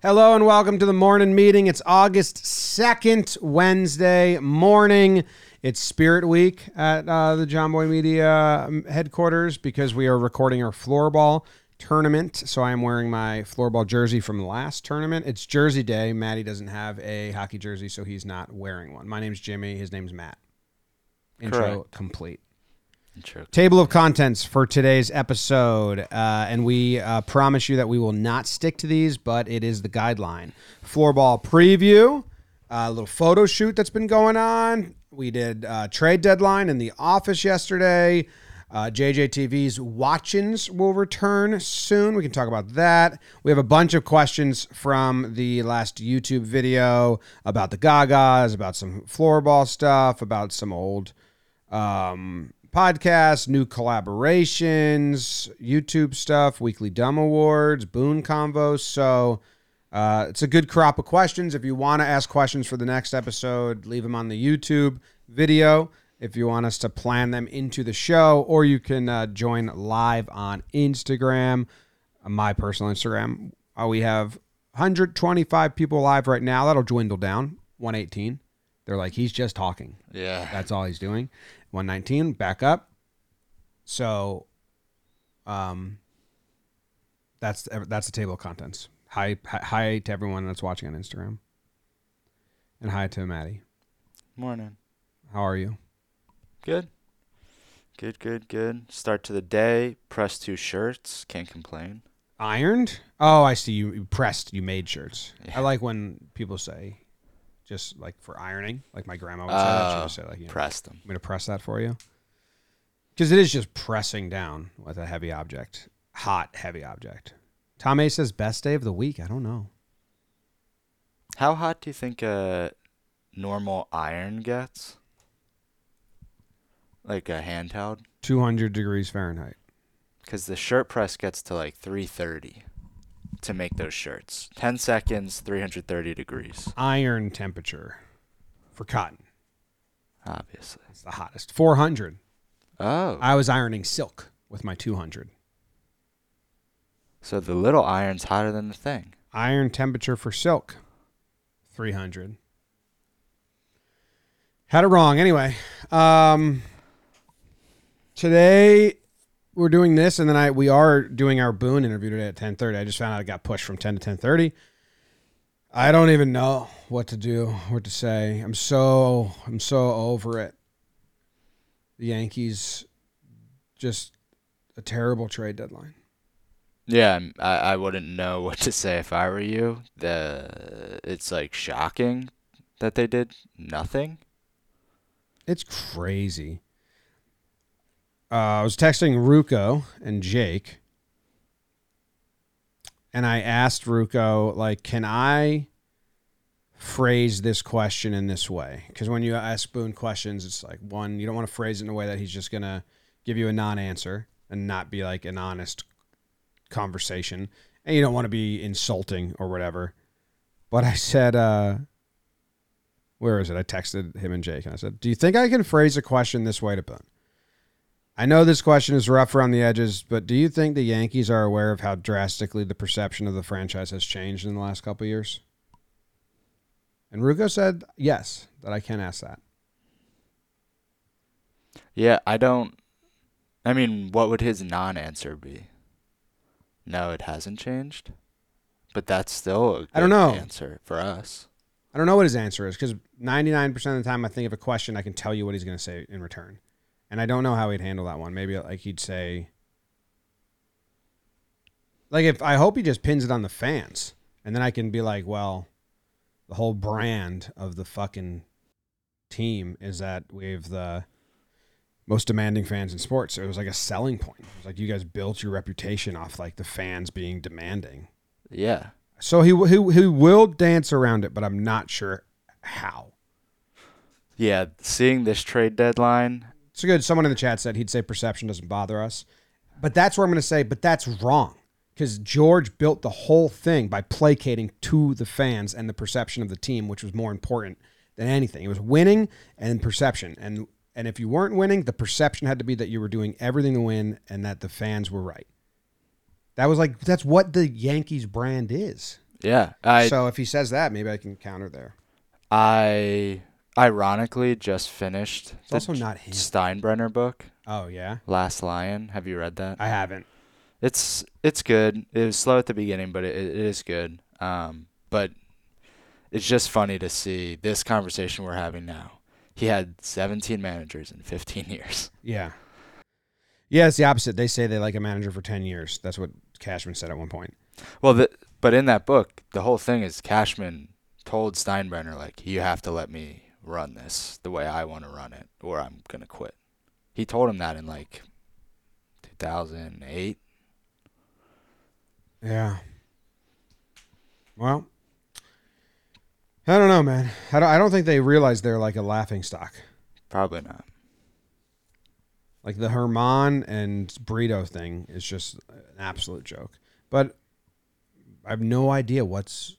Hello and welcome to the morning meeting. It's August 2nd, Wednesday morning. It's Spirit Week at uh, the Jomboy Media um, headquarters because we are recording our floorball tournament. So I am wearing my floorball jersey from the last tournament. It's Jersey Day. Matty doesn't have a hockey jersey, so he's not wearing one. My name's Jimmy. His name's Matt. Intro Correct. complete. Table of contents for today's episode, uh, and we uh, promise you that we will not stick to these, but it is the guideline. Floorball preview, a little photo shoot that's been going on. We did uh, trade deadline in the office yesterday. Uh, JJTV's Watchins will return soon. We can talk about that. We have a bunch of questions from the last YouTube video about the Gagas, about some floorball stuff, about some old um, podcasts, new collaborations, YouTube stuff, weekly dumb awards, Boone convos. So uh, it's a good crop of questions. If you want to ask questions for the next episode, leave them on the YouTube video. If you want us to plan them into the show, or you can uh, join live on Instagram, my personal Instagram. Uh, we have 125 people live right now. That'll dwindle down 118. They're like, he's just talking. Yeah. That's all he's doing. 119, back up. So, um, that's that's the table of contents. Hi, hi, to everyone that's watching on Instagram, and hi to Matty. Morning. How are you? Good. Good, good, good. Start to the day. Press two shirts. Can't complain. Ironed? Oh, I see. You, you pressed. You made shirts. I like when people say, just like for ironing. Like my grandma would say that. She would ah, say like, you know, Press them. I'm gonna press that for you. Because it is just pressing down with a heavy object, hot heavy object. Tom A says best day of the week. I don't know. How hot do you think a normal iron gets? Like a handheld? 200 degrees Fahrenheit. Because the shirt press gets to like 330 to make those shirts. 10 seconds, 330 degrees. Iron temperature for cotton. Obviously. It's the hottest. 400. Oh. I was ironing silk with my 200. So the little iron's hotter than the thing. Iron temperature for silk 300. Had it wrong anyway. Um today we're doing this and then I we are doing our Boone interview today at 10:30. I just found out it got pushed from 10 to 10:30. I don't even know what to do, what to say. I'm so I'm so over it. The Yankees just a terrible trade deadline. Yeah, I, I wouldn't know what to say if I were you. The it's like shocking that they did nothing. It's crazy. Uh, I was texting Ruko and Jake, and I asked Ruko, like, can I phrase this question in this way? Because when you ask Boone questions, it's like, one, you don't want to phrase it in a way that he's just going to give you a non answer and not be like an honest conversation. And you don't want to be insulting or whatever. But I said, uh, where is it? I texted him and Jake and I said, Do you think I can phrase a question this way to Boone? I know this question is rough around the edges, but do you think the Yankees are aware of how drastically the perception of the franchise has changed in the last couple of years? And Rugo said, Yes, that I can ask that. Yeah, I don't. I mean, what would his non-answer be? No, it hasn't changed. But that's still I don't know. answer for us. I don't know what his answer is because 99% of the time I think of a question, I can tell you what he's going to say in return. And I don't know how he'd handle that one. Maybe like he'd say, like, if I hope he just pins it on the fans. And then I can be like, well, the whole brand of the fucking team is that we have the most demanding fans in sports. So it was like a selling point. It was like you guys built your reputation off like the fans being demanding. Yeah. So he he he will dance around it, but I'm not sure how. Yeah, seeing this trade deadline, It's good. Someone in the chat said he'd say perception doesn't bother us, but that's where I'm going to say, but that's wrong because George built the whole thing by placating to the fans and the perception of the team, which was more important than anything. It was winning and perception, and and if you weren't winning, the perception had to be that you were doing everything to win and that the fans were right. That was like that's what the Yankees brand is. Yeah, I so if he says that, maybe I can counter there. I ironically just finished It's the also not him. Steinbrenner book, Oh yeah, Last Lion. Have you read that? I haven't. It's it's good. It was slow at the beginning, but it, it is good. Um, but it's just funny to see this conversation we're having now. He had 17 managers in 15 years. Yeah. Yeah, it's the opposite. They say they like a manager for ten years. That's what Cashman said at one point. Well, the, but in that book, the whole thing is Cashman told Steinbrenner like, "You have to let me run this the way I want to run it, or I'm gonna quit." He told him that in like 2008. Yeah. Well, I don't know, man. I don't, I don't think they realize they're like a laughing stock. Probably not. Like the Herman and Brito thing is just an absolute joke. But I have no idea what's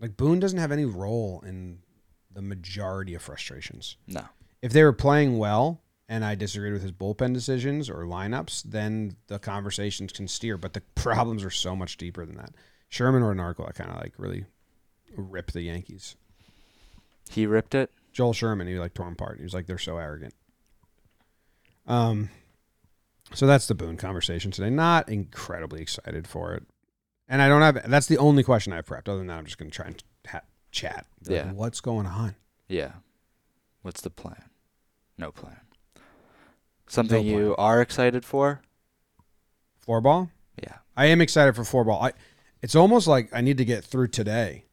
like Boone doesn't have any role in the majority of frustrations. No. If they were playing well and I disagreed with his bullpen decisions or lineups, then the conversations can steer. But the problems are so much deeper than that. Sherman or Narco, I kind of like really rip the Yankees. He ripped it. Joel Sherman, he like tore him apart. He was like, they're so arrogant. Um, so that's the Boone conversation today. Not incredibly excited for it, and I don't have. That's the only question I've prepped. Other than that, I'm just going to try and ha- chat. Like, Yeah. what's going on? Yeah. What's the plan? No plan. Something plan. you are excited for? Floor ball. Yeah. I am excited for floor ball. I. It's almost like I need to get through today.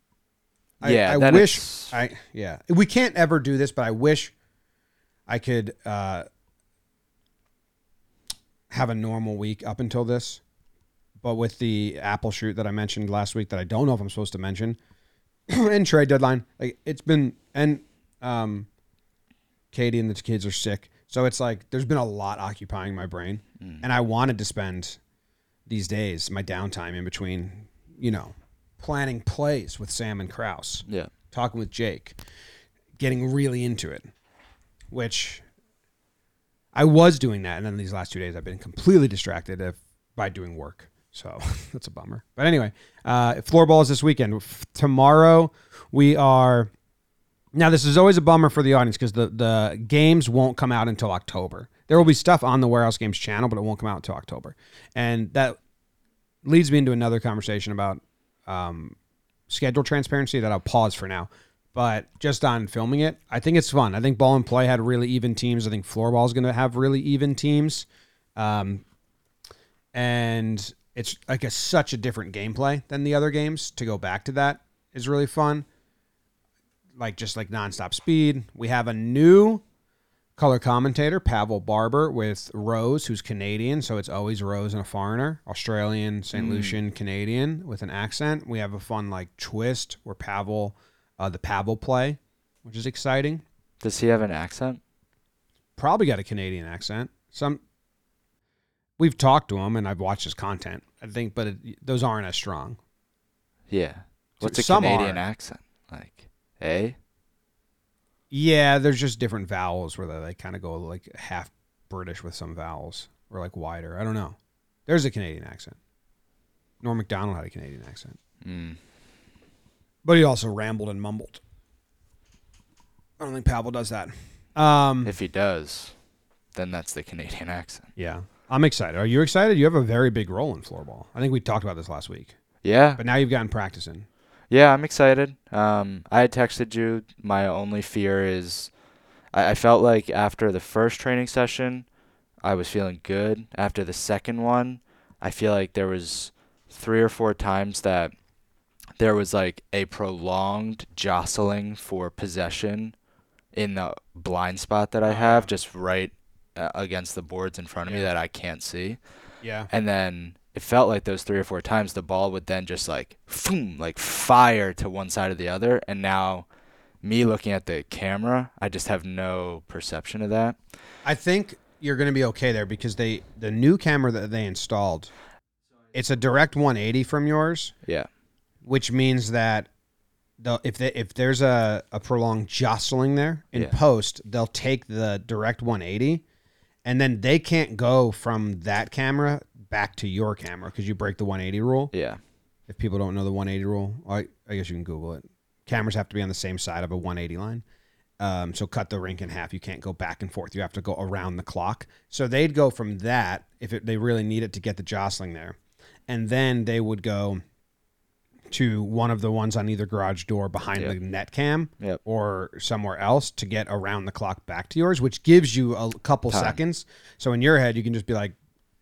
I, yeah. I wish. I yeah. We can't ever do this, but I wish I could uh, have a normal week up until this. But with the Apple shoot that I mentioned last week, that I don't know if I'm supposed to mention, and trade deadline, like it's been and um, Katie and the kids are sick, so it's like there's been a lot occupying my brain, Mm. and I wanted to spend these days, my downtime in between, you know, planning plays with Sam and Kraus. Yeah. talking with Jake, getting really into it, which I was doing that, and then these last two days I've been completely distracted if, by doing work. So that's a bummer. But anyway, uh, floor ball is this weekend. Tomorrow we are. Now this is always a bummer for the audience because the the games won't come out until October. There will be stuff on the Warehouse Games channel, but it won't come out until October, and that leads me into another conversation about um, schedule transparency that I'll pause for now. But just on filming it, I think it's fun. I think ball and play had really even teams. I think floorball is going to have really even teams. Um, and it's like a such a different gameplay than the other games. To go back to that is really fun. Like just like nonstop speed. We have a new color commentator, Pavel Barber, with Rose, who's Canadian, so it's always Rose and a foreigner, Australian, St. Mm. Lucian, Canadian, with an accent. We have a fun like twist where Pavel, uh, the Pavel play, which is exciting. Does he have an accent? Probably got a Canadian accent. Some we've talked to him and I've watched his content. I think, but it, those aren't as strong. Yeah. What's a Canadian are. accent? Like, eh? Yeah, there's just different vowels where they like, kind of go like half British with some vowels or like wider. I don't know. There's a Canadian accent. Norm Macdonald had a Canadian accent, Mm. but he also rambled and mumbled. I don't think Pavel does that. Um, If he does, then that's the Canadian accent. yeah, I'm excited. Are you excited? You have a very big role in floorball. I think we talked about this last week, Yeah. but now you've gotten practicing. Yeah, I'm excited. Um, I had texted you. My only fear is I, I felt like after the first training session, I was feeling good. After the second one, I feel like there was three or four times that there was like a prolonged jostling for possession in the blind spot that I have, Ah. just right uh, against the boards in front of me that I can't see. Yeah, And then it felt like those three or four times the ball would then just like boom, like fire to one side or the other. And now me looking at the camera, I just have no perception of that. I think you're going to be okay there because they the new camera that they installed, it's a direct 180 from yours, Yeah. which means that the if they, if there's a, a prolonged jostling there in Yeah. post, they'll take the direct 180, and then they can't go from that camera back to your camera because you break the 180 rule. Yeah. If people don't know the 180 rule, I, I guess you can Google it. Cameras have to be on the same side of a 180 line. Um, so cut the rink in half. You can't go back and forth. You have to go around the clock. So they'd go from that if it, they really need it to get the jostling there, and then they would go to one of the ones on either garage door behind Yep. the net cam Yep. or somewhere else to get around the clock back to yours, which gives you a couple Time. seconds. So in your head, you can just be like,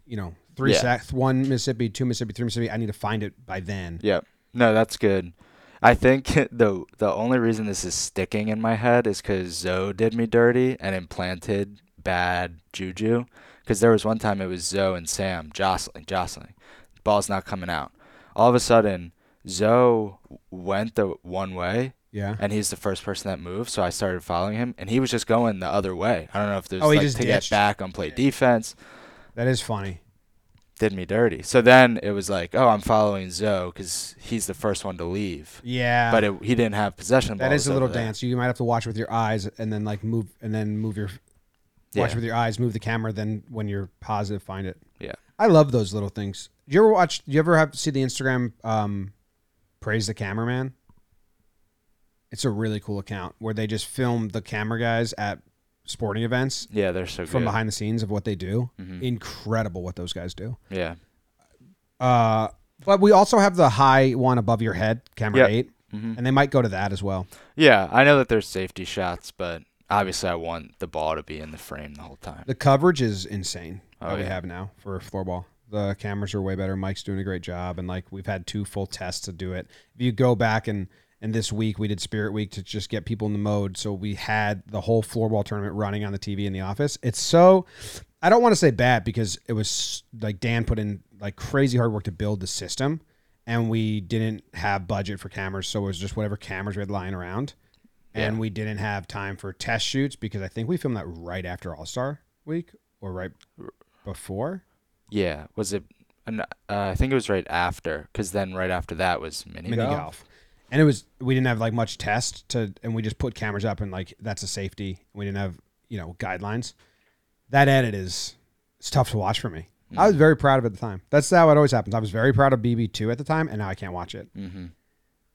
you know, three Yeah. sec, one Mississippi, two Mississippi, three Mississippi. I need to find it by then. Yep. No, that's good. I think the the only reason this is sticking in my head is because Zoe did me dirty and implanted bad juju. Because there was one time it was Zoe and Sam jostling, jostling. Ball's not coming out. All of a sudden, Zoe went the one way, Yeah. and he's the first person that moved. So I started following him, and he was just going the other way. I don't know if there's Oh, like to ditched. get back on play defense. That is funny. Did me dirty. So then it was like, oh, I'm following Zoe because he's the first one to leave Yeah. but it, he didn't have possession. That is a little dance. You might have to watch with your eyes and then like move and then move your watch Yeah. with your eyes, move the camera. Then when you're positive, find it. Yeah. I love those little things. Do you ever watch? Do you ever have to see the Instagram um, praise the cameraman? It's a really cool account where they just film the camera guys at sporting events Yeah, they're so from good. behind the scenes of what they do. Mhm. Incredible what those guys do. Yeah. Uh, but we also have the high one above your head, camera Yep. eight, hmm and they might go to that as well. Yeah, I know that there's safety shots, but obviously I want the ball to be in the frame the whole time. The coverage is insane Oh, that we have now for floorball. The cameras are way better. Mike's doing a great job, and like we've had two full tests to do it. If you go back and and this week we did Spirit Week to just get people in the mode, so we had the whole floorball tournament running on the TV in the office. It's so I don't want to say bad because it was like Dan put in like crazy hard work to build the system, and we didn't have budget for cameras, so it was just whatever cameras we had lying around. And we didn't have time for test shoots because I think we filmed that right after All Star Week or right before. Yeah, was it? an- Uh, I think it was right after, because then right after that was mini, mini golf. golf. And it was we didn't have like much test to and we just put cameras up and like that's a safety. We didn't have, you know, guidelines. That edit is it's tough to watch for me. I was very proud of it at the time. That's how it always happens. I was very proud of BB2 at the time and now I can't watch it. Mm-hmm.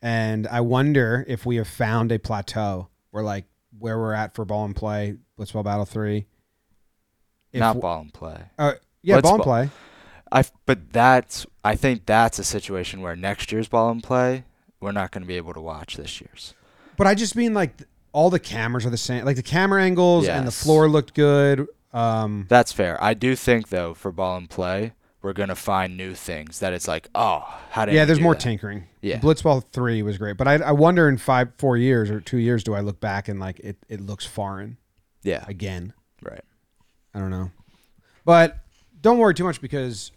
And I wonder if we have found a plateau where like where we're at for ball and play, Blitzball Battle 3. If Not ball and play. uh, yeah, ball and play. I but that's I think that's a situation where next year's ball and play we're not going to be able to watch this year's. But I just mean like all the cameras are the same. Like the camera angles and the floor looked good. Um, That's fair. I do think though for ball and play we're gonna find new things that it's like oh how did yeah, there's more that? tinkering. Yeah. Blitzball three was great, but I, I wonder in five, four years or two years, do I look back and like it, it looks foreign yeah again? right I don't know, but don't worry too much because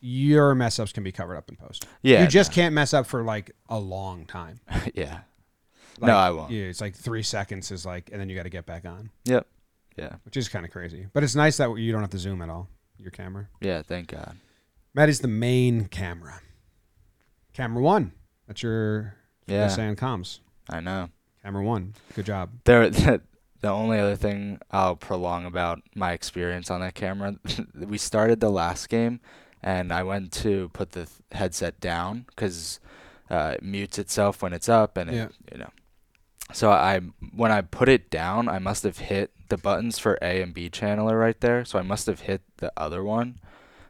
your mess ups can be covered up in post. yeah you just no. can't mess up for like a long time. yeah Like, no I won't Yeah, it's like three seconds is like, and then you got to get back on, yep yeah which is kind of crazy. But it's nice that you don't have to zoom at all. Your camera. yeah thank God Matty's the main camera. Camera one. That's your yeah saying comms. I know Camera one. Good job. there the, only other thing I'll prolong about my experience on that camera we started the last game and I went to put the th- headset down because uh, it mutes itself when it's up and it, you know so I when I put it down I must have hit the buttons for A and B channel are right there so I must have hit the other one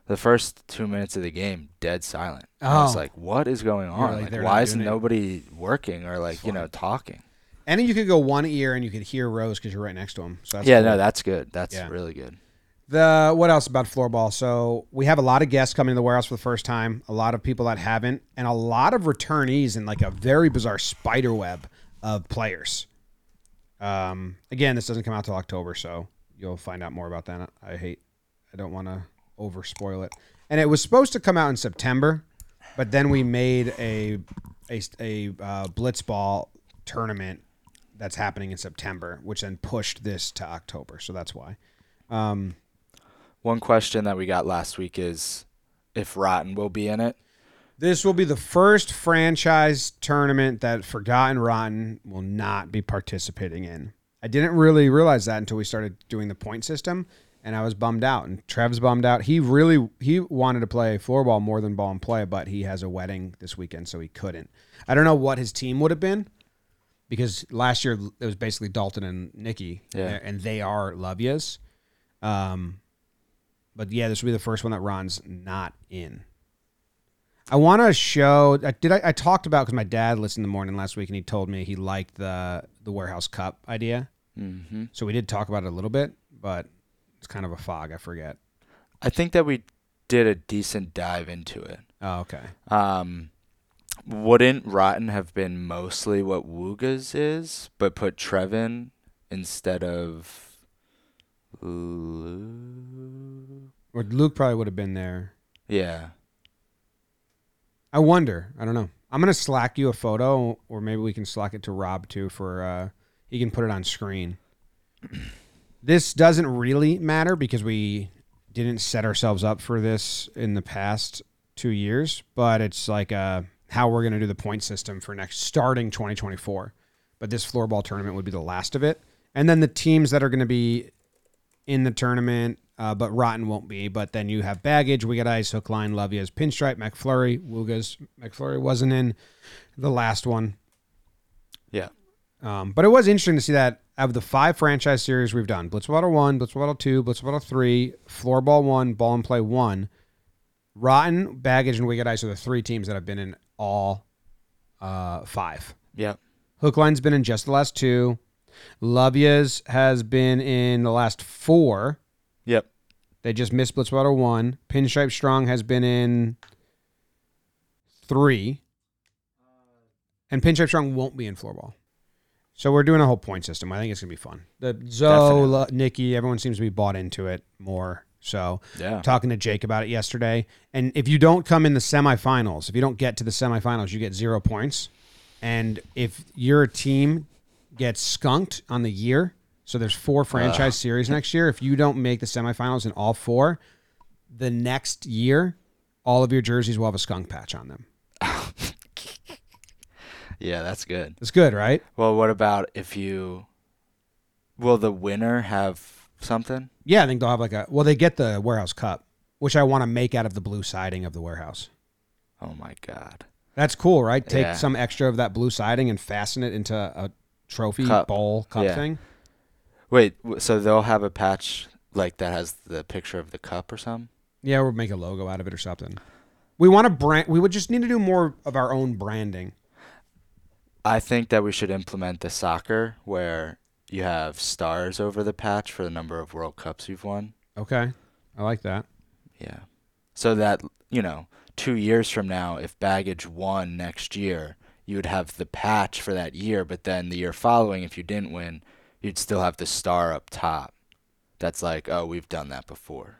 the first two minutes of the game dead silent Oh. I was Oh. like what is going on like, like, why not is doing it. nobody working or like you know talking And then you could go one ear and you could hear Rose because you're right next to him. So that's yeah, cool. no, that's good. That's Yeah. really good. The what else about floorball? So we have a lot of guests coming to the warehouse for the first time, a lot of people that haven't, and a lot of returnees in like a very bizarre spider web of players. Um, again, this doesn't come out till October, so you'll find out more about that. I hate, I don't want to over spoil it. And it was supposed to come out in September, but then we made a a a uh, blitzball tournament that's happening in September, which then pushed this to October. So that's why. Um, One question that we got last week is if Rotten will be in it. This will be the first franchise tournament that Forgotten Rotten will not be participating in. I didn't really realize that until we started doing the point system, and I was bummed out. And Trev's bummed out. He really he wanted to play floorball more than ball and play, but he has a wedding this weekend, so he couldn't. I don't know what his team would have been because last year it was basically Dalton and Nikki, Yeah. and they are Lovias. Um, but yeah, this will be the first one that Ron's not in. I want to show. I did. I, I talked about because my dad listened in the morning last week, and he told me he liked the the warehouse cup idea. hmm So we did talk about it a little bit, but it's kind of a fog. I forget. I think that we did a decent dive into it. Oh, okay. Um, wouldn't Rotten have been mostly what Wooga's is, but put Trevin instead of Luke? Or Luke probably would have been there. Yeah. I wonder. I don't know. I'm gonna slack you a photo, or maybe we can slack it to Rob too. For uh, he can put it on screen. this doesn't really matter because we didn't set ourselves up for this in the past two years, but it's like uh, how we're gonna do the point system for next starting 2024. But this floorball tournament would be the last of it, and then the teams that are gonna be in the tournament, uh, but Rotten won't be. But then you have baggage. We got Ice Hook Line, Lovia's Pinstripe, McFlurry, Wooga's McFlurry wasn't in the last one. Yeah. Um, but it was interesting to see that of the five franchise series we've done, Blitz Battle One, Blitz Battle Two, Blitz Battle Three, Floorball One, Ball and Play One, Rotten, Baggage, and We Wicked Ice are the three teams that have been in all uh, five. Yep. Hookline's been in just the last two. Lovia's has been in the last four. Yep. They just missed Blitz Battle one. Pinstripe Strong has been in three. And Pinstripe Strong won't be in floorball. So we're doing a whole point system. I think it's gonna be fun. The Zoe, Nikki, everyone seems to be bought into it more. So Yeah. talking to Jake about it yesterday. And if you don't come in the semifinals, if you don't get to the semifinals, you get zero points. And if your team gets skunked on the year, so there's four franchise series next year. If you don't make the semifinals in all four, the next year, all of your jerseys will have a skunk patch on them. Yeah, that's good. It's good, right? Well, what about if you will the winner have something? Yeah, I think they'll have like a well, they get the warehouse cup, which I want to make out of the blue siding of the warehouse. Oh my god. That's cool, right? Take Yeah. some extra of that blue siding and fasten it into a trophy Cup. bowl cup Yeah. thing. Wait, w- so they'll have a patch like that has the picture of the cup or something? Yeah, we'll make a logo out of it or something. We want to brand. We would just need to do more of our own branding. I think that we should implement the soccer where you have stars over the patch for the number of World Cups you've won. Okay, I like that. Yeah. So that, you know, two years from now, if Baggage won next year, you would have the patch for that year, but then the year following, if you didn't win, you'd still have the star up top. That's like, oh, we've done that before.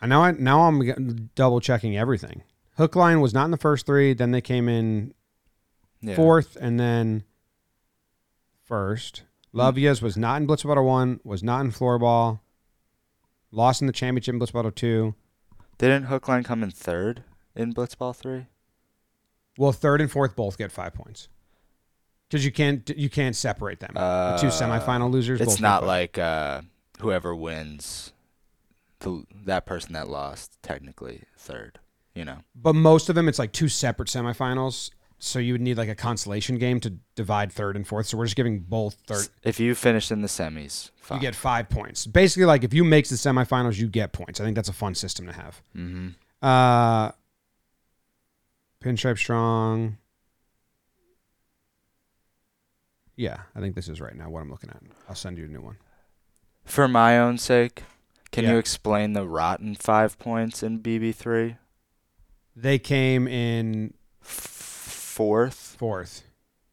I now I now I'm double checking everything. Hook line was not in the first three. Then they came in Yeah. fourth, and then first. Lovia's was not in Blitz Battle one. Was not in floorball. Lost in the championship in Blitz Battle two. Didn't Hookline come in third in Blitzball 3? Well, third and fourth both get five points because you can't you can't separate them. the two Uh, semifinal losers. It's not like uh, whoever wins, the, that person that lost, technically third, you know? But most of them, it's like two separate semifinals. So you would need like a consolation game to divide third and fourth. So we're just giving both third. If you finish in the semis, fine. You get five points. Basically, like if you make the semifinals, you get points. I think that's a fun system to have. hmm Uh, Pinstripe Strong. Yeah, I think this is right now what I'm looking at. I'll send you a new one. For my own sake, can Yeah. you explain the rotten five points in BB3? They came in F- fourth, fourth.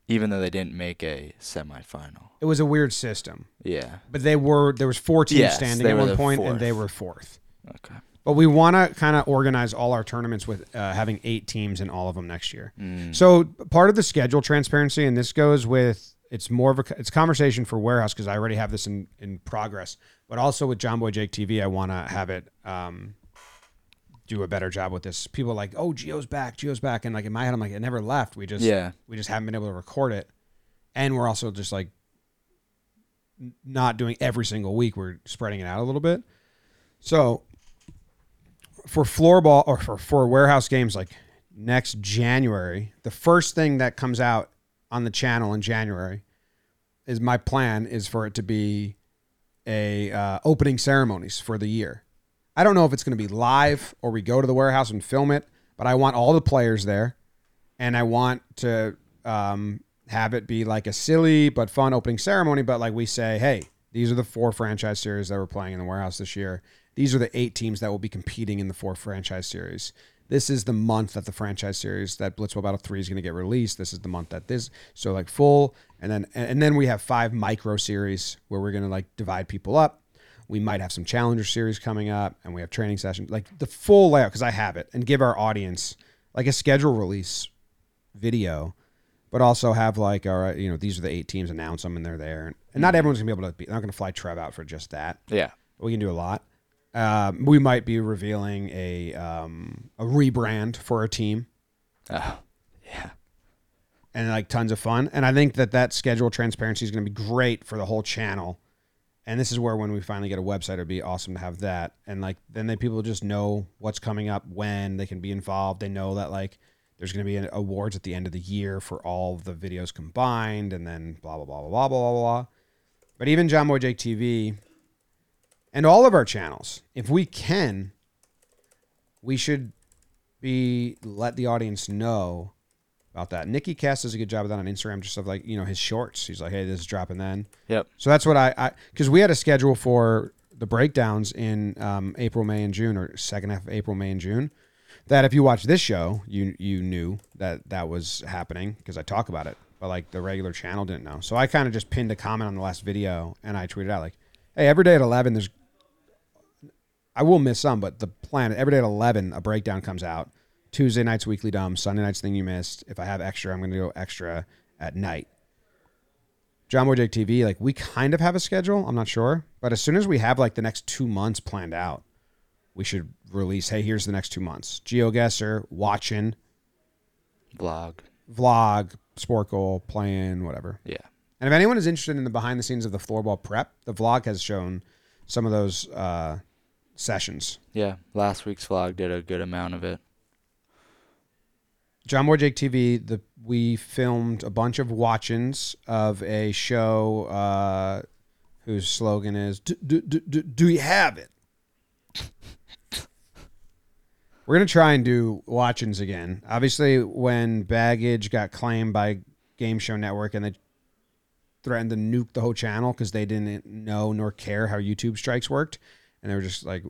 even though they didn't make a semifinal. It was a weird system, Yeah. but they were there was four teams Yes, standing at one point, and they were fourth. Okay. But we want to kind of organize all our tournaments with uh, having eight teams in all of them next year. Mm. So part of the schedule transparency, and this goes with it's more of a it's conversation for warehouse because I already have this in in progress, but also with Jomboy Jake TV, I want to have it um, do a better job with this. People are like, oh, Geo's back, Geo's back, and like in my head, I'm like, it never left. We just yeah. we just haven't been able to record it, and we're also just like not doing every single week. We're spreading it out a little bit. So for floorball or for, for warehouse games like next January, the first thing that comes out on the channel in January is my plan is for it to be a uh, opening ceremonies for the year. I don't know if it's going to be live or we go to the warehouse and film it, but I want all the players there, and I want to um, have it be like a silly but fun opening ceremony. But like we say, hey, these are the four franchise series that we're playing in the warehouse this year. These are the eight teams that will be competing in the four franchise series. This is the month that the franchise series that Blitzball Battle Three is going to get released. This is the month that this so like full, and then and then we have five micro series where we're going to like divide people up. We might have some challenger series coming up, and we have training sessions, like the full layout because I have it, and give our audience like a schedule release video, but also have like all right, you know, these are the eight teams, announce them, and they're there, and not everyone's gonna be able to be. They're not gonna fly Trev out for just that. Yeah. We can do a lot. Um, we might be revealing a um, a rebrand for a team Oh, yeah. and like tons of fun. And I think that that schedule transparency is going to be great for the whole channel. And this is where when we finally get a website, it'd be awesome to have that. And like then they people just know what's coming up when they can be involved. They know that like there's going to be an awards at the end of the year for all the videos combined, and then blah blah blah blah blah blah blah. blah. But even Jomboy Jake TV and all of our channels, if we can, we should be let the audience know about that. Nikki Cass does a good job of that on Instagram, just of like you know his shorts. He's like, hey, this is dropping then. Yep. So that's what I, I because we had a schedule for the breakdowns in um, April, May, and June, or second half of April, May, and June. That if you watch this show, you you knew that that was happening because I talk about it, but like the regular channel didn't know. So I kind of just pinned a comment on the last video and I tweeted out like, "Hey, every day at eleven, there's I will miss some, but the plan every day at eleven, a breakdown comes out. Tuesday night's weekly dumb, Sunday night's thing you missed. If I have extra, I'm going to go extra at night. Jomboy Jake TV, like we kind of have a schedule. I'm not sure, but as soon as we have like the next two months planned out, we should release. Hey, here's the next two months. GeoGuessr, watching, Vlog. vlog, goal, playing, whatever. Yeah. And if anyone is interested in the behind the scenes of the floorball prep, the vlog has shown some of those uh, sessions. Yeah. Last week's vlog did a good amount of it. Jomboy Jake TV, the we filmed a bunch of watch-ins of a show uh, whose slogan is "Do, do, do, do, you have it?" We're gonna try and do watch-ins again. Obviously, when Baggage got claimed by Game Show Network and they threatened to nuke the whole channel because they didn't know nor care how YouTube strikes worked, and they were just like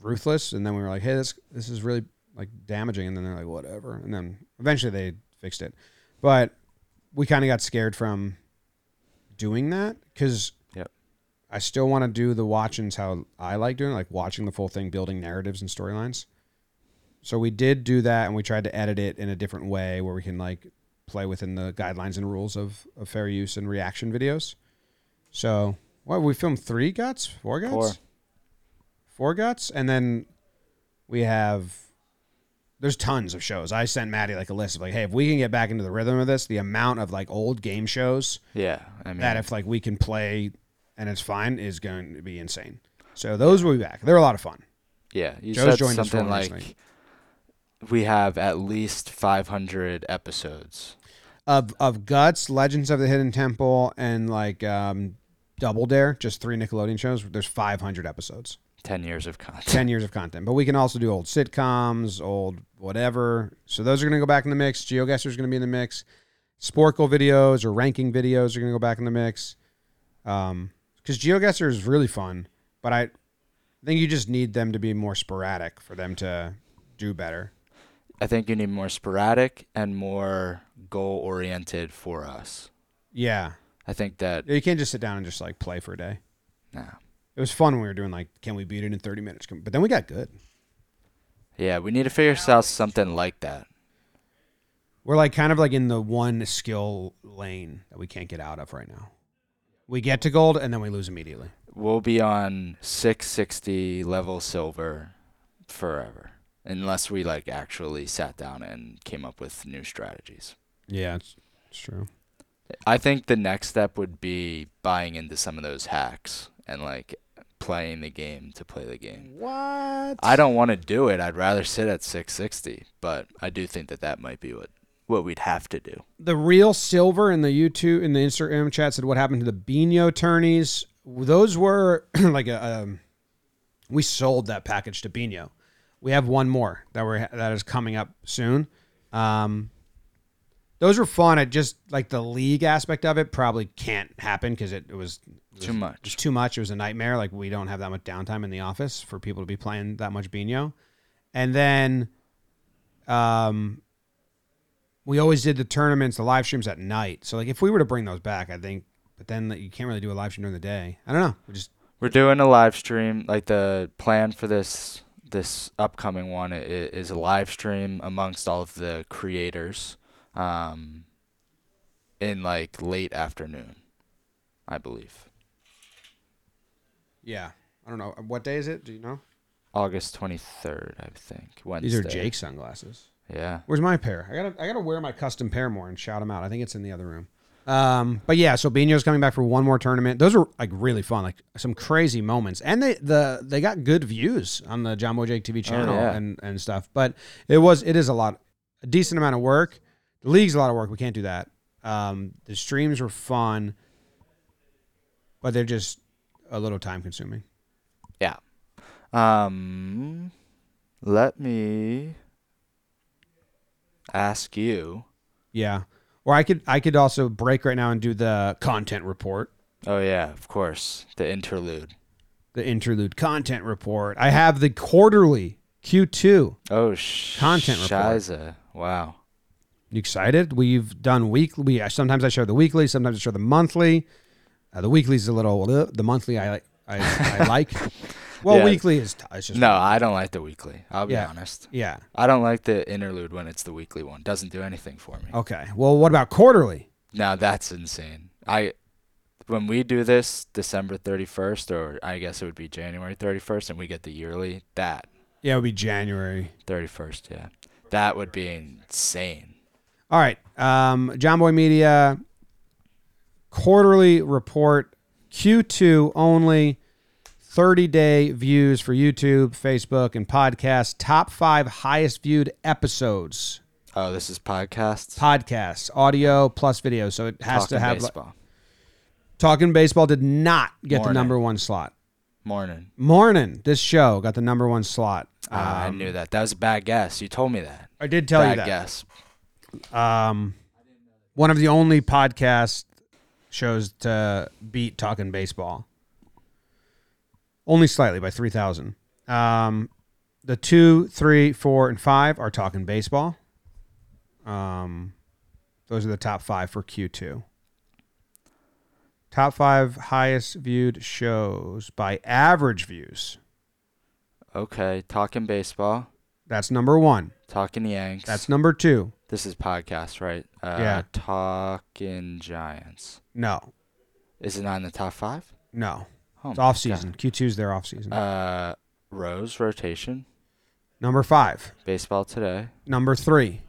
ruthless. And then we were like, "Hey, this this is really like damaging," and then they're like, "Whatever," and then eventually they fixed it. But we kind of got scared from doing that because Yep. I still want to do the watch-ins how I like doing, it, like watching the full thing, building narratives and storylines. So we did do that, and we tried to edit it in a different way where we can like play within the guidelines and rules of, of fair use and reaction videos. So what we filmed three guts, four guts, Four. four guts, and then we have there's tons of shows. I sent Matty like a list of like, hey, if we can get back into the rhythm of this, the amount of like old game shows Yeah. I mean, that if like we can play and it's fine is going to be insane. So those will be back. They're a lot of fun. yeah. You Joe's said joined us for something like recently. we have at least 500 episodes. Of of Guts, Legends of the Hidden Temple, and like um, Double Dare, just three Nickelodeon shows. There's 500 episodes, 10 years of content. 10 years of content. But we can also do old sitcoms, old whatever. So those are going to go back in the mix. GeoGuessr is going to be in the mix. Sporcle videos or ranking videos are going to go back in the mix. Um, because GeoGuessr is really fun, but I think you just need them to be more sporadic for them to do better. I think you need more sporadic and more goal oriented for us. Yeah, I think that you can't just sit down and just like play for a day. nah. It was fun when we were doing like, can we beat it in 30 minutes? But then we got good. Yeah, we need to figure out something like that. We're like kind of like in the one skill lane that we can't get out of right now. We get to gold and then we lose immediately. We'll be on 660 level silver forever unless we like actually sat down and came up with new strategies. Yeah, it's, it's true. I think the next step would be buying into some of those hacks and like playing the game to play the game. What? I don't want to do it. I'd rather sit at 660, but I do think that that might be what what we'd have to do. the real silver in the YouTube in the Instagram chat said what happened to the Binho tourneys. Those were like a um, we sold that package to Binho. We have one more that we're that is coming up soon. Um, those were fun. It just like the league aspect of it probably can't happen because it, it was it was Too much. Just too much. It was a nightmare. Like we don't have that much downtime in the office for people to be playing that much Binho. And then, um, we always did the tournaments, the live streams at night. So like if we were to bring those back, I think, but then you can't really do a live stream during the day. I don't know. We just We're doing a live stream. Like the plan for this this upcoming one is a live stream amongst all of the creators, um, in like late afternoon, I believe. yeah. I don't know what day is it. Do you know? August twenty third, I think. Wednesday. These are Jake sunglasses. Yeah. Where's my pair? I gotta I gotta wear my custom pair more and shout them out. I think it's in the other room. Um, but yeah, so Binho's coming back for one more tournament. Those are like really fun, like some crazy moments, and they the they got good views on the Jomboy Jake TV channel yeah. and and stuff. But it was it is a lot, a decent amount of work. The league's a lot of work. We can't do that. Um, the streams were fun, but they're just a little time consuming. Yeah. Um, let me ask you. Yeah, or I could I could also break right now and do the content report. Oh yeah, of course, the interlude. the interlude content report. I have the quarterly Q2. Oh, sh- Content report. Shiza. Wow. You excited? We've done weekly. We, sometimes I share the weekly. Sometimes I share the monthly. Uh, the weekly is a little. uh, The monthly I like. I, I like. Well, Yeah. weekly is. t- It's just No, I don't like the weekly. I'll be Yeah. honest. Yeah. I don't like the interlude when it's the weekly one. Doesn't do anything for me. Okay. Well, what about quarterly? Now that's insane. I when we do this December 31st or I guess it would be January 31st and we get the yearly, that Yeah, it would be January. 31st, yeah. That would be insane. All right. Um, Jomboy Media quarterly report Q2 only. 30 day views for YouTube, Facebook, and podcasts. Top five highest viewed episodes. Oh, this is podcasts. Podcasts, audio plus video. So it has Talking to have. like- baseball. Talking Baseball did not get the number one slot. Morning. Morning, this show got the number one slot. Ah, I Um, knew that. That was a bad guess. You told me that. I did tell bad you that. guess. Um, one of the only podcast shows to beat Talking Baseball. Only slightly by 3,000. Um, the two, three, four, and five are Talking Baseball. Um, those are the top five for Q2. Top five highest viewed shows by average views. Okay, talking baseball, That's number one. talking Yanks. That's number two. This is podcast, right? Uh, Yeah. Talking Giants. No, Is it not in the top five? no. Oh It's my off season. Q2's their off season. God. Uh, Rose rotation. Number five. Baseball today. Number three.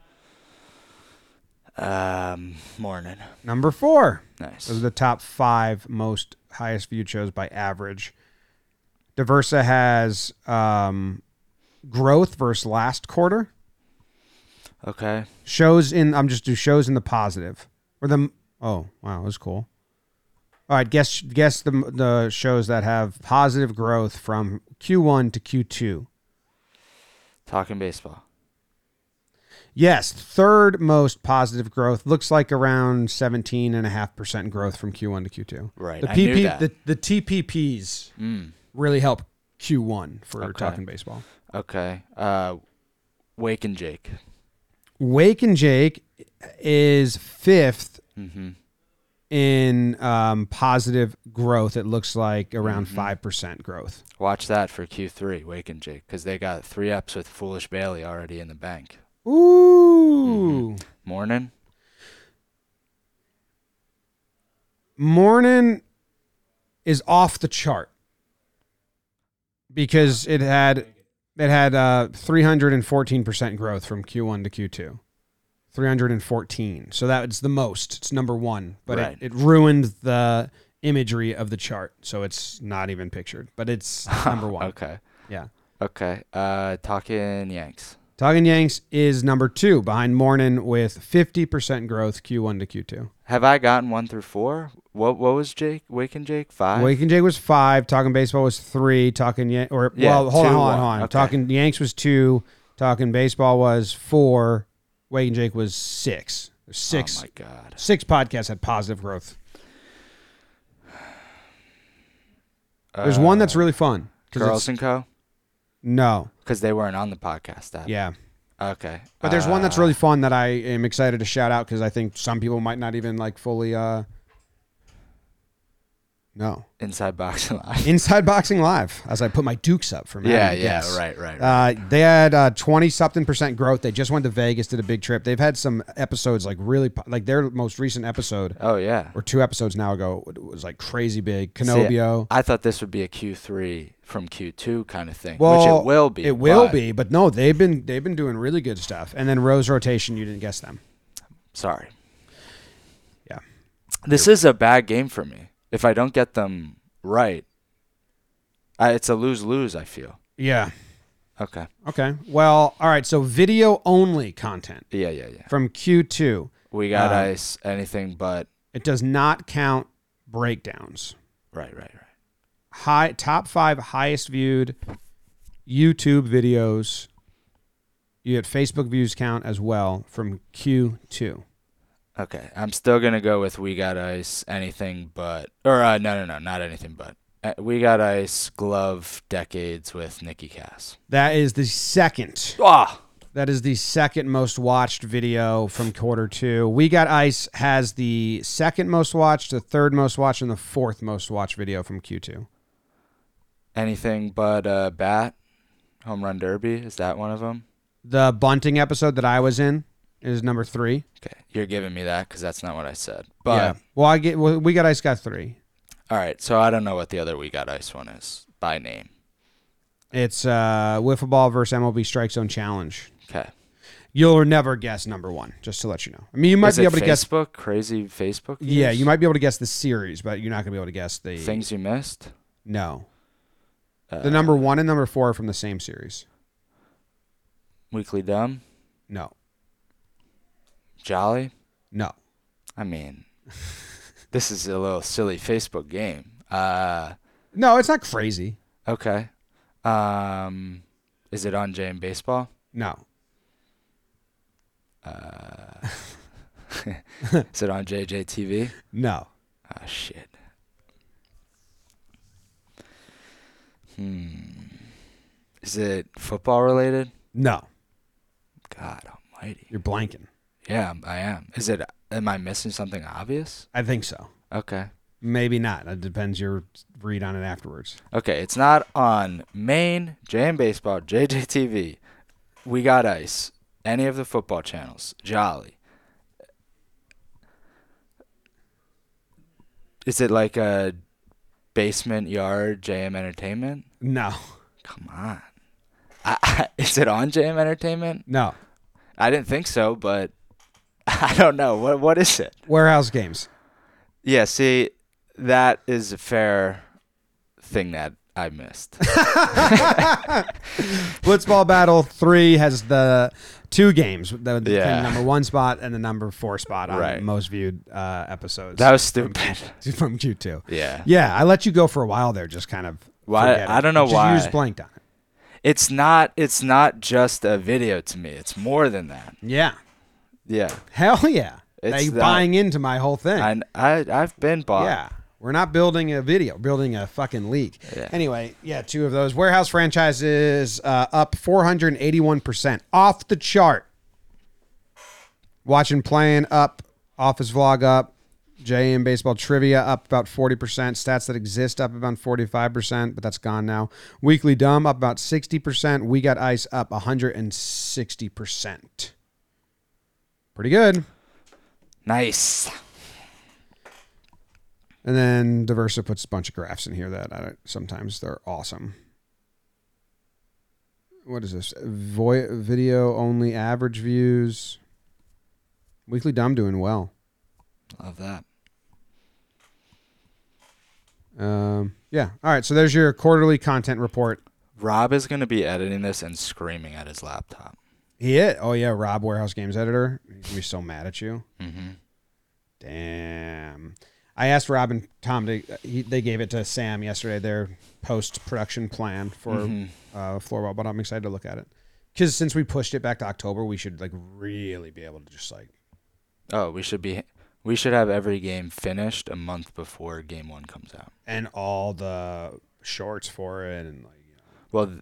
Um, morning. Number four. Nice. Those are the top five most highest viewed shows by average. Diversa has um, growth versus last quarter. Okay. Shows in I'm just do shows in the positive or the oh wow that was cool. All right, guess guess the the shows that have positive growth from Q1 to Q2. Talking baseball. Yes, third most positive growth looks like around 17.5% growth from Q1 to Q2. Right. The I knew PP that. the, the TPPs Mm. really help Q1 for Okay. talking baseball. Okay. Uh, Wake and Jake. Wake and Jake is fifth Mm-hmm. in um, positive growth. It looks like around Mhm. 5% growth. Watch that for Q3, Wake and Jake, because they got three ups with Foolish Bailey already in the bank. Ooh. Morning. Morning is off the chart because it had it had uh 314% growth from Q1 to Q2. 314. So that's the most. It's number one, but Right. it, it ruined the imagery of the chart. So it's not even pictured, but it's number one. Okay. Yeah. Okay. Uh, talking Yanks. Talking Yanks is number two behind Morning with 50% growth Q1 to Q2. Have I gotten one through four? What What was Jake? Wake and Jake five. Wake and Jake was five. Talking Baseball was three. Talking Yan- or Yeah, well, hold on, hold on, hold on. Okay. Talking Yanks was two. Talking Baseball was four. Wake and Jake was six. Six. Oh my god. Six podcasts had positive growth. There's one that's uh, really fun. 'cause it's- Girls and Co. No. Because they weren't on the podcast app. Yeah. Okay. But there's one that's really Uh, fun that I am excited to shout out because I think some people might not even like fully. uh No. Inside Boxing Live. Inside Boxing Live, as I put my Dukes up for yeah. Yeah. Guess. Right. Right. right. Uh, they had uh, 20 something percent growth. They just went to Vegas, did a big trip. They've had some episodes like really, like their most recent episode oh yeah. or two episodes now ago was like crazy big. Canobio. I thought this would be a Q3 from Q2 kind of thing, Well, which it will be. It will but- be, but no, they've been they've been doing really good stuff. And then Rose rotation, you didn't guess them. Sorry. Yeah. This is a bad game for me. If I don't get them right, I, it's a lose lose. I feel. Yeah. Okay. Okay. Well, all right. So video only content Yeah. Yeah. Yeah. from Q2. We got Uh, ice. Anything but. It does not count breakdowns. Right. Right. Right. High top five highest viewed YouTube videos. You get Facebook views count as well from Q2. Okay. I'm still gonna go with we got ice. Anything but. Or uh, no, no, no, not anything but. Uh, we got ice. Glove decades with Nikki Cass. That is the second. Ah. That is the second most watched video from quarter two. We Got Ice has the second most watched, the third most watched, and the fourth most watched video from Q2. Anything but uh, bat. Home run derby. Is that one of them? The bunting episode that I was in is number three. Okay, you're giving me that because that's not what I said. yeah. But Well, I get. Well, we got ice got three. all right, so I don't know what the other we got ice one is by name. It's uh, wiffle ball versus MLB Strike Zone Challenge. Okay, You'll never guess number one, just to let you know. I mean, you might is be able to guess. Facebook crazy Facebook? Yeah, you might be able to guess the series, but you're not gonna be able to guess the things you missed. No, Uh, the number one and number four are from the same series. weekly dumb No, jolly. no. I mean, this is a little silly Facebook game. Uh, No, it's not crazy. okay. Um, is it on and Baseball? No. Uh, is it on JJTV? No. Ah, shit. Hmm. Is it football related? No. God almighty. You're blanking. Yeah, I'm- Is it, am I missing something obvious? I think so. Okay. Maybe not. It depends your read on it afterwards. Okay, it's not on Maine, JM Baseball, JJTV, We Got Ice, any of the football channels, Jolly. Is it like a basement yard JM Entertainment? No. Come on. I, I, is it on JM Entertainment? No. I didn't think so, but I don't know. What what is it? Warehouse games. Yeah, see, that is a fair thing that I missed. Blitzball Battle 3 has the two games the, the Yeah. number one spot and the number four spot on Right. most viewed uh, episodes. that was stupid. from Q2. Yeah. Yeah, I let you go for a while there, just kind of. Why-. I don't know just, why. You just blanked on it. It's not it's not just a video to me. It's more than that. Yeah. Yeah. Hell yeah. It's they that- buying into my whole thing. I I I've been bought. Yeah. We're not building a video, building a fucking league. Yeah. Anyway, yeah, two of those. Warehouse franchises uh, up 481%. Off the chart. Watching playing up. Office vlog up. JM baseball trivia up about 40%. Stats that exist up about 45%, but that's gone now. Weekly dumb up about 60%. We got ice up 160%. Pretty good. Nice. And then Diversa puts a bunch of graphs in here that I don't, sometimes they're awesome. What is this? Vo- video only average views. Weekly Dumb doing well. Love that. Um, yeah. All right. So there's your quarterly content report. Rob is going to be editing this and screaming at his laptop. He it. Oh yeah, Rob Warehouse Games editor. He's gonna be so mad at you. Mm-hmm. Damn. I asked Rob and Tom to. He, they gave it to Sam yesterday. Their post production plan for Mhm. uh, Floorball, but I'm excited to look at it because since we pushed it back to October, we should like really be able to just like. Oh, we should be. We should have every game finished a month before game one comes out. and all the shorts for it and like you know Well,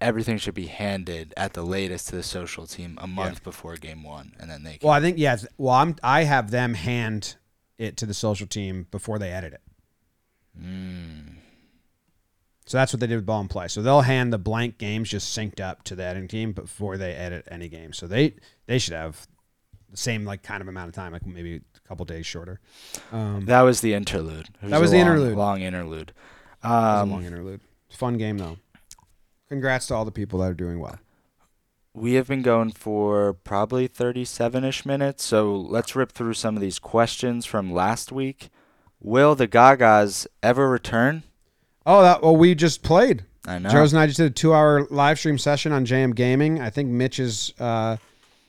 everything should be handed at the latest to the social team a month before game one, and then they. Can, well i think yes. well i'm i have them hand it to the social team before they edit it Mm. so that's what they did with ball and play so they'll hand the blank games just synced up to the editing team before they edit any game so they they should have the same like kind of amount of time like maybe a couple days shorter um That was the interlude. It That was the long- interlude. Long interlude. was Um, a long interlude fun game though congrats to all the people that are doing well We have been going for probably 37 ish minutes, so let's rip through some of these questions from last week. Will the Gagas ever return? oh that well we just played I know. Joe's and I just did a two hour live stream session on JM Gaming. I think Mitch is uh,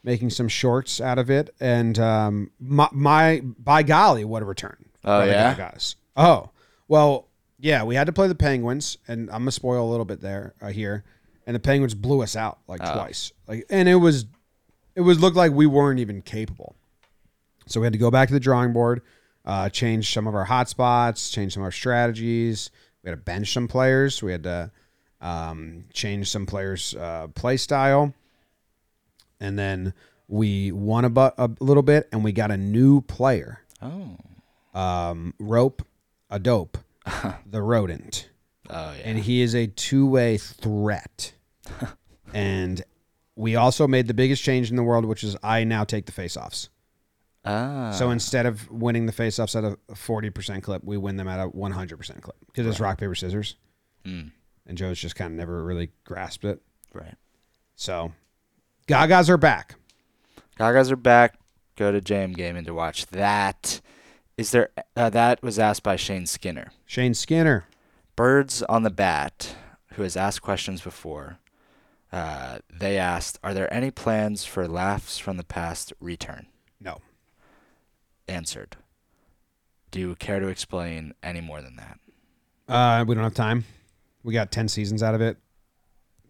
making some shorts out of it. And um, my, my, by golly, what a return. Oh, yeah? Gagas. Oh, well, yeah, we had to play the Penguins. And I'm going to spoil a little bit there uh, here. And the Penguins blew us out like Oh. twice. Like, And it was, it was looked like we weren't even capable. So we had to go back to the drawing board, uh, change some of our hotspots, change some of our strategies. We had to bench some players. We had to um, change some players' uh, play style, and then we won a, bu- a little bit, and we got a new player, oh. um, Rope, a dope, the rodent, Oh, yeah. and he is a two-way threat. and we also made the biggest change in the world, which is I now take the face-offs. ah. So instead of winning the face-offs at a 40% clip, we win them at a 100% clip because it's rock paper scissors, Mm, and Joe's just kind of never really grasped it. right. So, Gagas are back. Gagas are back. Go to JM Gaming to watch that. Is there uh, that was asked by Shane Skinner. Shane Skinner. Birds on the Bat, who has asked questions before. Uh, they asked, "Are there any plans for laughs from the past return?" No. Answered. Do you care to explain any more than that? Uh, we don't have time. We got 10 seasons out of it,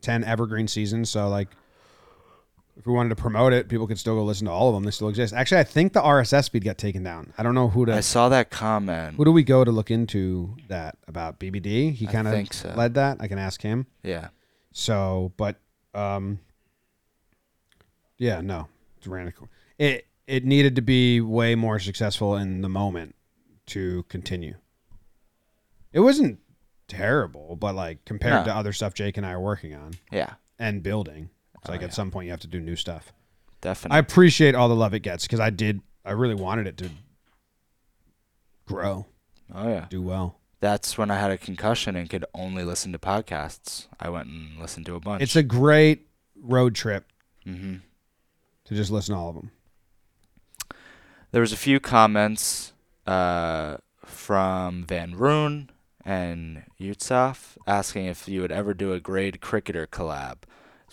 10 evergreen seasons. So, like, if we wanted to promote it, people could still go listen to all of them. They still exist. Actually, I think the RSS feed got taken down. I don't know who to. I saw that comment. Who do we go to look into that about BBD? He kind of so. led that. I can ask him. Yeah. So, but um, yeah, no, it's radical. It it needed to be way more successful in the moment to continue. It wasn't terrible, but like compared No. to other stuff Jake and I are working on Yeah. and building, it's Oh, like yeah. at some point you have to do new stuff. Definitely. I appreciate all the love it gets because I did. I really wanted it to grow, oh yeah. do well. That's when I had a concussion and could only listen to podcasts. I went and listened to a bunch. It's a great road trip mm-hmm. to just listen to all of them. There was a few comments uh, from Van Roon and Yutsaf asking if you would ever do a grade cricketer collab,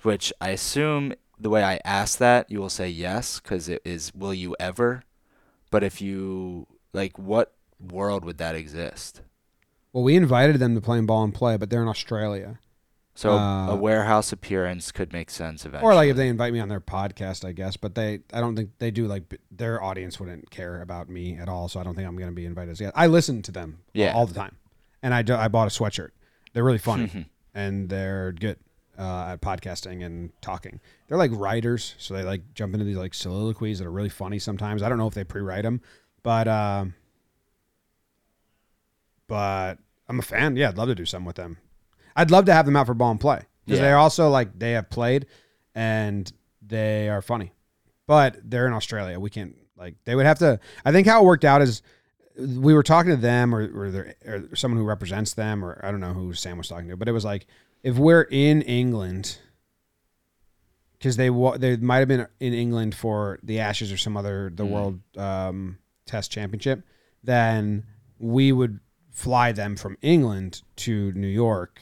which I assume the way I ask that you will say yes because it is will you ever, but if you like, what world would that exist? Well, we invited them to play in ball and play, but they're in Australia. So Uh, a warehouse appearance could make sense eventually. Or like if they invite me on their podcast, I guess. But they, I don't think they do. Like their audience wouldn't care about me at all, so I don't think I'm going to be invited. As yet. I listen to them Yeah. all the time, and I do, I bought a sweatshirt. They're really funny and they're good uh, at podcasting and talking. They're like writers, so they like jump into these like soliloquies that are really funny sometimes. I don't know if they pre-write them, but um, but I'm a fan. Yeah, I'd love to do something with them. I'd love to have them out for ball and play because Yeah. they're also like they have played and they are funny, but they're in Australia. We can't like they would have to. I think how it worked out is we were talking to them or or, or someone who represents them or I don't know who Sam was talking to, but it was like if we're in England because they wa- they might have been in England for the Ashes or some other the Mm. World um, Test Championship, then we would fly them from England to New York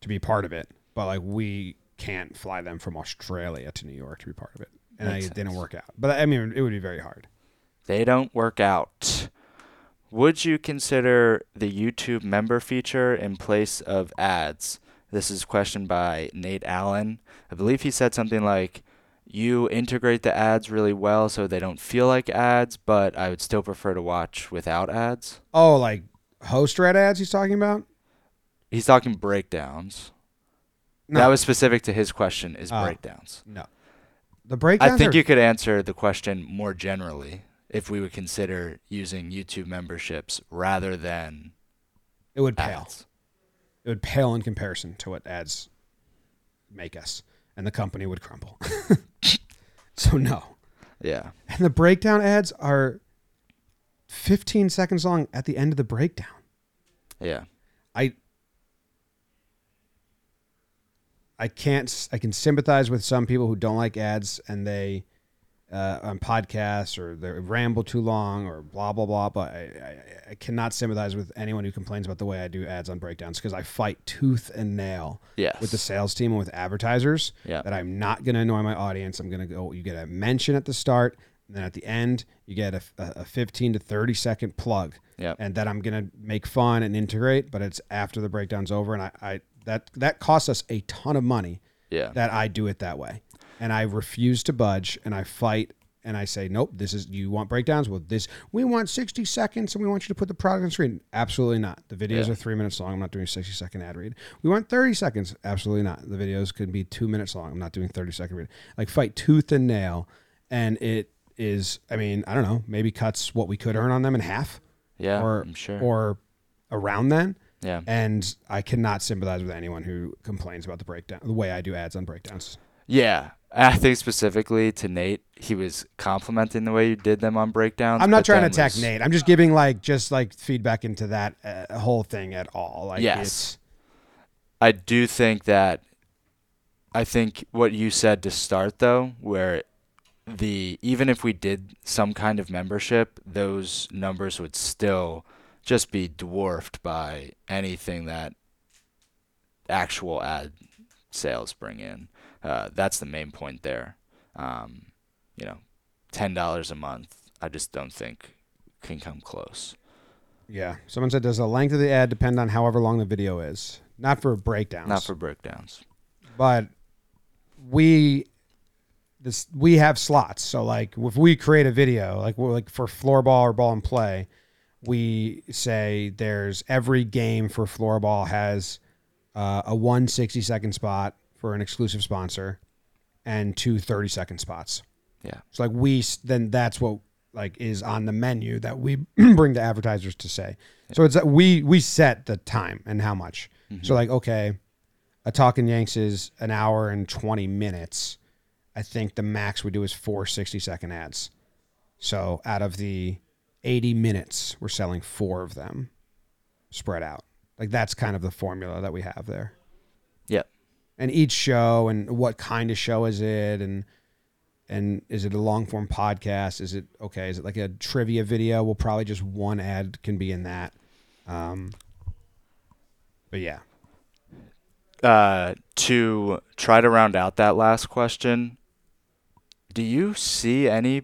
to be part of it. But like we can't fly them from Australia to New York to be part of it, and Makes it didn't work out. But I mean, it would be very hard. They don't work out. Would you consider the YouTube member feature in place of ads? This is a question by Nate Allen. I believe he said something like, You integrate the ads really well so they don't feel like ads, but I would still prefer to watch without ads. Oh, like host red ads he's talking about? He's talking breakdowns. No. That was specific to his question is Oh. breakdowns. No. The breakdowns I think are- you could answer the question more generally if we would consider using YouTube memberships rather than it would pale. ads. It would pale in comparison to what ads make us, and the company would crumble. so no. Yeah. And the breakdown ads are 15 seconds long at the end of the breakdown. Yeah. I I can't I can sympathize with some people who don't like ads and they uh, on podcasts or they ramble too long or blah blah blah. But I, I, I cannot sympathize with anyone who complains about the way I do ads on breakdowns because I fight tooth and nail Yes. with the sales team and with advertisers Yeah. that I'm not going to annoy my audience. I'm going to go. You get a mention at the start, and then at the end you get a, a 15 to 30 second plug Yep. and that I'm gonna make fun and integrate, but it's after the breakdown's over, and I, I that that costs us a ton of money Yeah. that I do it that way, and I refuse to budge, and I fight, and I say, nope, this is you want breakdowns? Well, this we want 60 seconds, and we want you to put the product on screen. Absolutely not. The videos Yeah. are three minutes long. I'm not doing a 60 second ad read. We want 30 seconds. Absolutely not. The videos could be two minutes long. I'm not doing 30 second read. Like fight tooth and nail, and it is. I mean, I don't know. Maybe cuts what we could earn on them in half yeah. or I'm sure. or around then. yeah. And I cannot sympathize with anyone who complains about the breakdown, the way I do ads on breakdowns. Yeah. I think specifically to Nate, he was complimenting the way you did them on breakdowns. I'm not trying to attack was- Nate. I'm just giving like just like feedback into that uh, whole thing at all. Like Yes. I do think that I think what you said to start though, where the even if we did some kind of membership, those numbers would still just be dwarfed by anything that actual ad sales bring in. Uh, that's the main point there. Um, you know, ten dollars a month. I just don't think can come close. yeah. Someone said, does the length of the ad depend on however long the video is? Not for breakdowns. Not for breakdowns. but we this we have slots. So like if we create a video, like we're like for floorball or ball and play, we say there's every game for floorball has uh, a one sixty second spot for an exclusive sponsor and two 30 second spots. Yeah. So like we then that's what like is on the menu that we bring the advertisers to say. So it's that we we set the time and how much. Mm-hmm. So like okay, a talking Yanks is an hour and 20 minutes. I think the max we do is four 60 second ads. So out of the 80 minutes, we're selling four of them spread out. Like that's kind of the formula that we have there. Yep. And each show and what kind of show is it and and is it a long form podcast? Is it okay? Is it like a trivia video? Well, probably just one ad can be in that. Um, but yeah, uh, to try to round out that last question, do you see any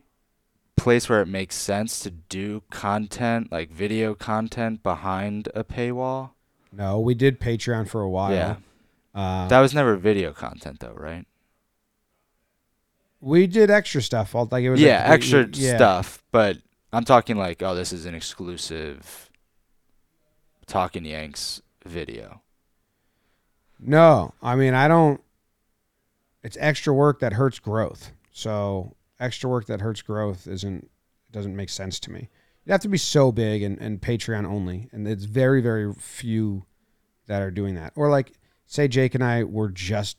place where it makes sense to do content like video content behind a paywall? no, we did Patreon for a while. Yeah. Uh, That was never video content though, right? we did extra stuff. Like it was Yeah, like, we- extra yeah. stuff, but I'm talking like, oh, this is an exclusive Talking Yanks video. No, I mean I don't. It's extra work that hurts growth. So extra work that hurts growth isn't doesn't make sense to me. You have to be so big and, and Patreon only, and it's very very few that are doing that. Or like say Jake and I were just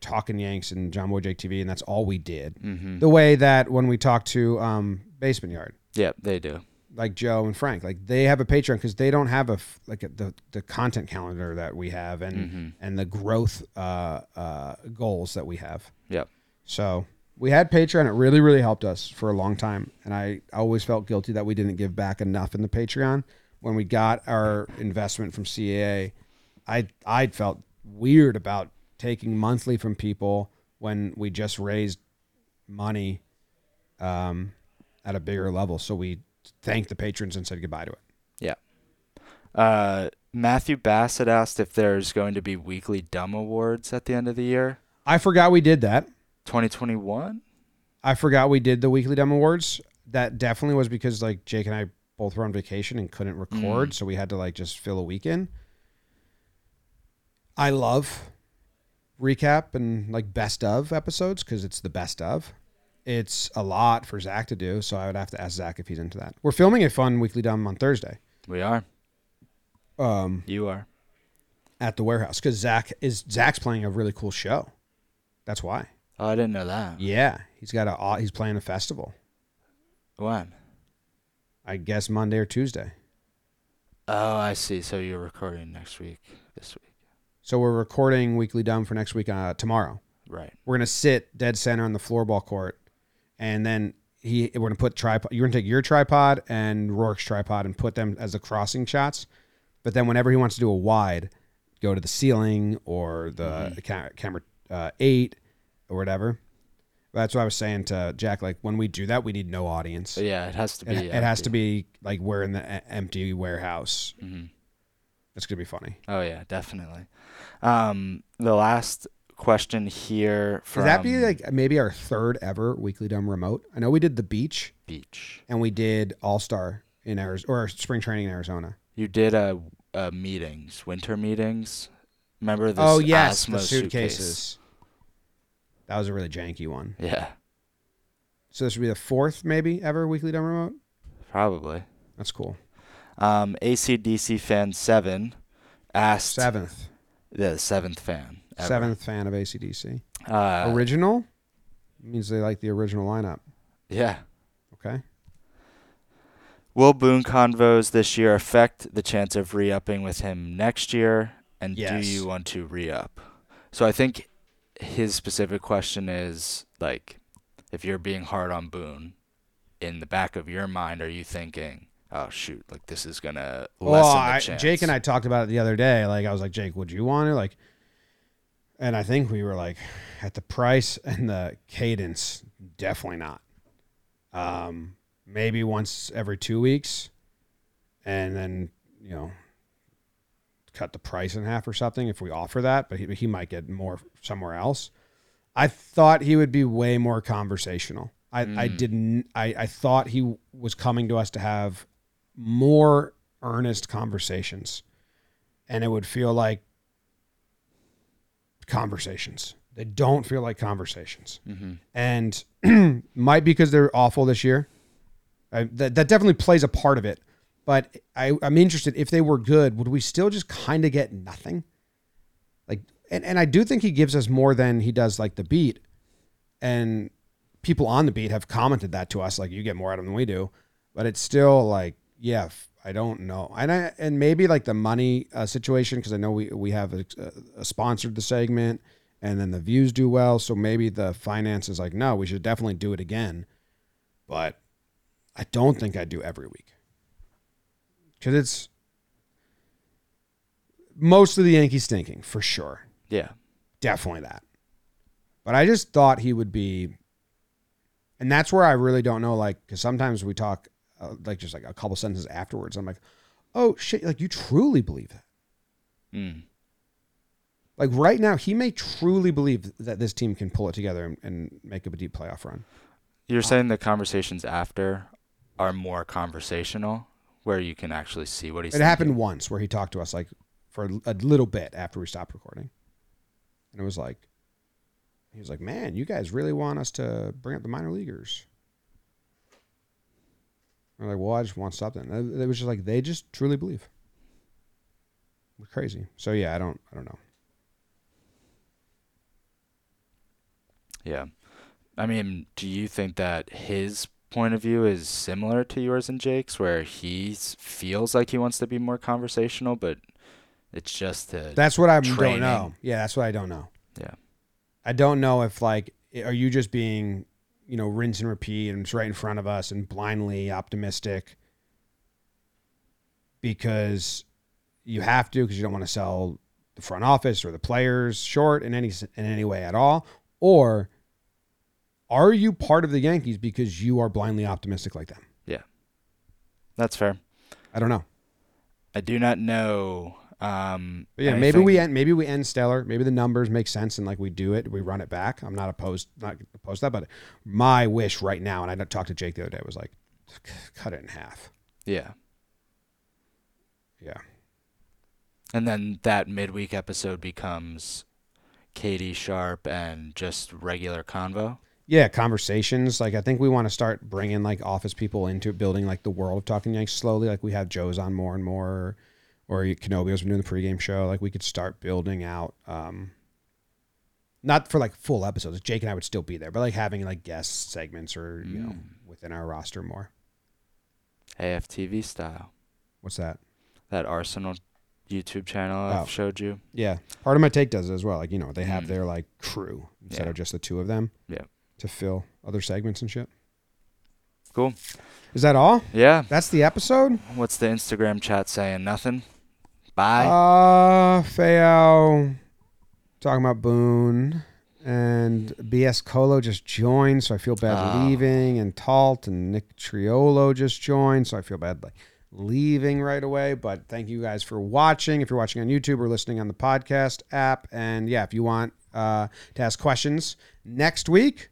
talking Yanks and Jomboy Jake TV, and that's all we did. Mm-hmm. The way that when we talk to um, Basement Yard, Yep, they do. like Joe and Frank, like they have a Patreon because they don't have a like a, the the content calendar that we have and Mhm. and the growth uh, uh, goals that we have. Yep. So we had Patreon. It really, really helped us for a long time. And I always felt guilty that we didn't give back enough in the Patreon. When we got our investment from CAA, I I felt weird about taking monthly from people when we just raised money um, at a bigger level. So we thanked the patrons and said goodbye to it. Yeah. Uh, Matthew Bassett asked if there's going to be weekly dumb awards at the end of the year. I forgot we did that. 2021. I forgot we did the weekly dumb awards. That definitely was because like Jake and I both were on vacation and couldn't record, so we had to like just fill a weekend. I love recap and like best of episodes because it's the best of. It's a lot for Zach to do, so I would have to ask Zach if he's into that. We're filming a fun weekly dumb on Thursday We are. um, You are. at the warehouse because Zach is Zach's playing a really cool show. That's why. Oh, I didn't know that. Yeah, he's got a he's playing a festival. When? I guess Monday or Tuesday. Oh, I see. So you're recording next week, this week. So we're recording Weekly Dumb for next week uh, tomorrow. Right. We're gonna sit dead center on the floorball court, and then he we're gonna put tripod. You're gonna take your tripod and Rourke's tripod and put them as the crossing shots. But then whenever he wants to do a wide, go to the ceiling or the ca- camera uh, eight or whatever. That's what I was saying to Jack. Like when we do that, we need no audience. So yeah, it has to be. It, it has to be like we're in the empty warehouse. hmm It's gonna be funny. Oh yeah, definitely. Um, the last question here from Could that be like maybe our third ever weekly dumb remote? I know we did the beach beach. and we did All Star in Arizona or spring training in Arizona. You did a uh, meetings, winter meetings. Remember this? oh yes, the suitcase? suitcases. That was a really janky one. Yeah, So this would be the fourth maybe ever weekly dumb remote. probably. That's cool. Um, ACDC fan seven asked Seventh, the seventh fan. ever. seventh fan of ACDC. Uh, original means they like the original lineup. yeah. Okay. Will Boone convos this year affect the chance of re-upping with him next year? And Yes. do you want to re-up? So I think his specific question is like, if you're being hard on Boone, in the back of your mind, are you thinking, "Oh shoot, like this is gonna lessen Well, the I, chance"? Jake and I talked about it the other day. Like I was like, Jake, would you want to like? And I think we were like, at the price and the cadence, definitely not. Um, maybe once every two weeks, and then you know, cut the price in half or something if we offer that. But he, he might get more somewhere else. I thought he would be way more conversational. I, I Mm. didn't. I, I thought he was coming to us to have more earnest conversations. And it would feel like conversations. They don't feel like conversations. Hmm and might be because they're awful this year. I, that, that definitely plays a part of it. But I, i'm interested if they were good would we still just kind of get nothing? Like and, and i do think he gives us more than he does like the beat. And people on the beat have commented that to us like you get more out of them than we do. But it's still like yeah I don't know and I, and maybe like the money uh, situation because i know we we have a, a sponsored the segment and then the views do well so maybe the finance is like no we should definitely do it again but i don't think i do every week because it's most of the yankees stinking for sure Yeah. definitely that. But I just thought he would be, and that's where I really don't know. Like, because sometimes we talk, uh, like just like a couple sentences afterwards. I'm like, oh shit, like you truly believe that. Mm. Like right now, he may truly believe that this team can pull it together and, and make a deep playoff run. You're saying the conversations after are more conversational, where you can actually see what he's. it happened once where he talked to us like for a little bit after we stopped recording, and it was like, he was like, "Man, you guys really want us to bring up the minor leaguers." We're like, "Well, I just want something." It it was just like they just truly believe. We're crazy. So yeah, I don't, I don't know. Yeah. I mean, do you think that his point of view is similar to yours and Jake's, where he feels like he wants to be more conversational, but it's just to. That's what I don't know. Yeah, that's what I don't know. Yeah. I don't know if like are you just being, you know, rinse and repeat and it's right in front of us and blindly optimistic because you have to because you don't want to sell the front office or the players short in any in any way at all, or are you part of the Yankees because you are blindly optimistic like them? Yeah, that's fair. I don't know. I do not know. Um, yeah, maybe anything- we end maybe we end stellar. Maybe the numbers make sense and like we do it, we run it back. I'm not opposed not opposed to that, but my wish right now, and I talked to Jake the other day, was like cut it in half. Yeah. Yeah. And then that midweek episode becomes Katie Sharp and just regular convo. Yeah, conversations. Like I think we want to start bringing like office people into building like the world of talking Yanks slowly. Like we have Joe's on more and more, or Kenobio's been doing the pregame show. Like we could start building out. um Not for like full episodes. Jake and I would still be there, but like having like guest segments or you know within our roster more. AFTV style. What's that? That Arsenal YouTube channel Oh. I've showed you. Yeah, Pardon My Take does it as well. Like you know, they have Mm. their like crew instead Yeah. of just the two of them. Yeah. To fill other segments and shit. Cool. Is that all? Yeah. That's the episode. What's the Instagram chat saying? Nothing. Bye. Uh, Feo talking about Boone and BS Colo just joined, so I feel bad Oh. leaving. And Talt and Nick Triolo just joined, so I feel bad like leaving right away. But thank you guys for watching. If you're watching on YouTube or listening on the podcast app, and yeah, if you want uh, to ask questions next week,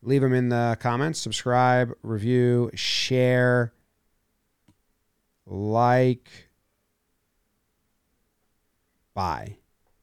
leave them in the comments. Subscribe, review, share, like. Bye.